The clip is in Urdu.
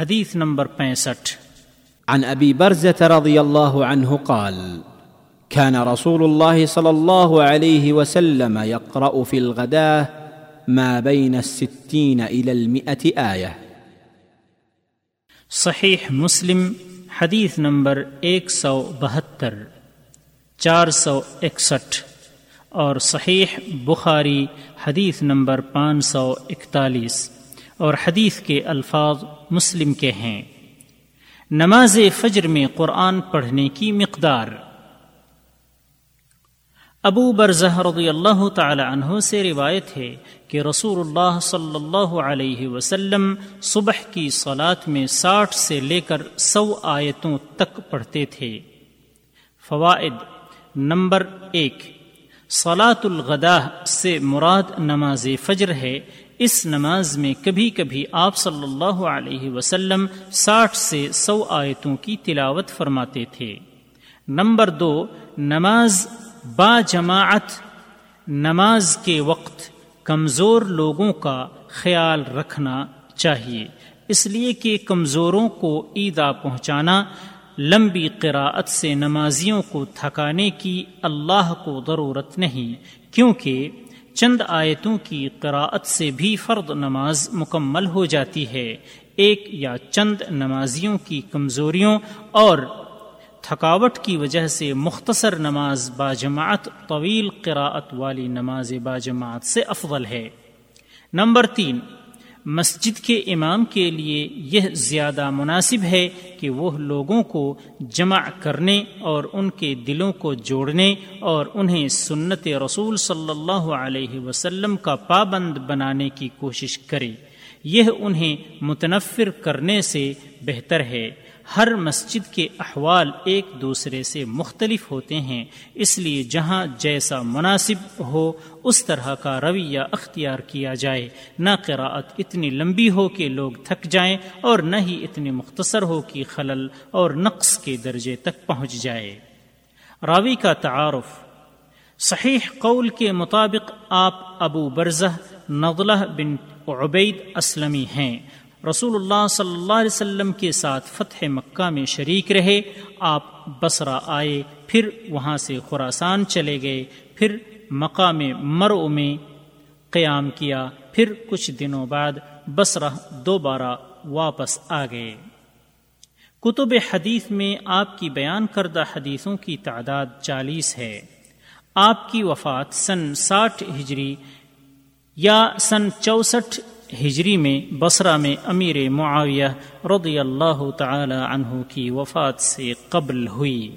حدیث نمبر پینسٹھ۔ عن ابي برزه رضي الله عنه قال كان رسول الله صلى الله عليه وسلم يقرا في الغداه ما بين الستين الى المئه ايه صحیح مسلم حدیث نمبر ایک سو بہتر چار سو اکسٹھ۔ اور صحیح بخاری حدیث نمبر پانچ سو اکتالیس۔ اور حدیث کے الفاظ مسلم کے ہیں۔ نماز فجر میں قرآن پڑھنے کی مقدار۔ ابو برزہ رضی اللہ تعالی عنہ سے روایت ہے کہ رسول اللہ صلی اللہ علیہ وسلم صبح کی صلات میں ساٹھ سے لے کر سو آیتوں تک پڑھتے تھے۔ فوائد نمبر ایک صلاۃ الغداہ سے مراد نماز فجر ہے اس نماز میں کبھی کبھی آپ صلی اللہ علیہ وسلم ساٹھ سے سو آیتوں کی تلاوت فرماتے تھے۔ نمبر دو، نماز با جماعت، نماز کے وقت کمزور لوگوں کا خیال رکھنا چاہیے۔ اس لیے کہ کمزوروں کو عیدا پہنچانا، لمبی قراءت سے نمازیوں کو تھکانے کی اللہ کو ضرورت نہیں، کیونکہ چند آیتوں کی قراءت سے بھی فرد نماز مکمل ہو جاتی ہے۔ ایک یا چند نمازیوں کی کمزوریوں اور تھکاوٹ کی وجہ سے مختصر نماز باجماعت طویل قراءت والی نماز باجماعت سے افضل ہے۔ نمبر تین مسجد کے امام کے لیے یہ زیادہ مناسب ہے کہ وہ لوگوں کو جمع کرنے اور ان کے دلوں کو جوڑنے اور انہیں سنت رسول صلی اللہ علیہ وسلم کا پابند بنانے کی کوشش کرے۔ یہ انہیں متنفر کرنے سے بہتر ہے۔ ہر مسجد کے احوال ایک دوسرے سے مختلف ہوتے ہیں، اس لیے جہاں جیسا مناسب ہو، اس طرح کا رویہ اختیار کیا جائے۔ نہ قراءت اتنی لمبی ہو کہ لوگ تھک جائیں اور نہ ہی اتنی مختصر ہو کہ خلل اور نقص کے درجے تک پہنچ جائے۔ راوی کا تعارف صحیح قول کے مطابق آپ ابو برزہ نضلہ بن عبید اسلمی ہیں۔ رسول اللہ صلی اللہ علیہ وسلم کے ساتھ فتح مکہ میں شریک رہے، آپ بسرا آئے، پھر وہاں سے خوراسان چلے گئے، پھر مقام مرو میں قیام کیا، پھر کچھ دنوں بعد بسرا دوبارہ واپس آ گئے۔ کتب حدیث میں آپ کی بیان کردہ حدیثوں کی تعداد چالیس ہے۔ آپ کی وفات سن ساٹھ ہجری یا سن چونسٹھ ہجری میں بصرہ میں امیر معاویہ رضی اللہ تعالی عنہ کی وفات سے قبل ہوئی۔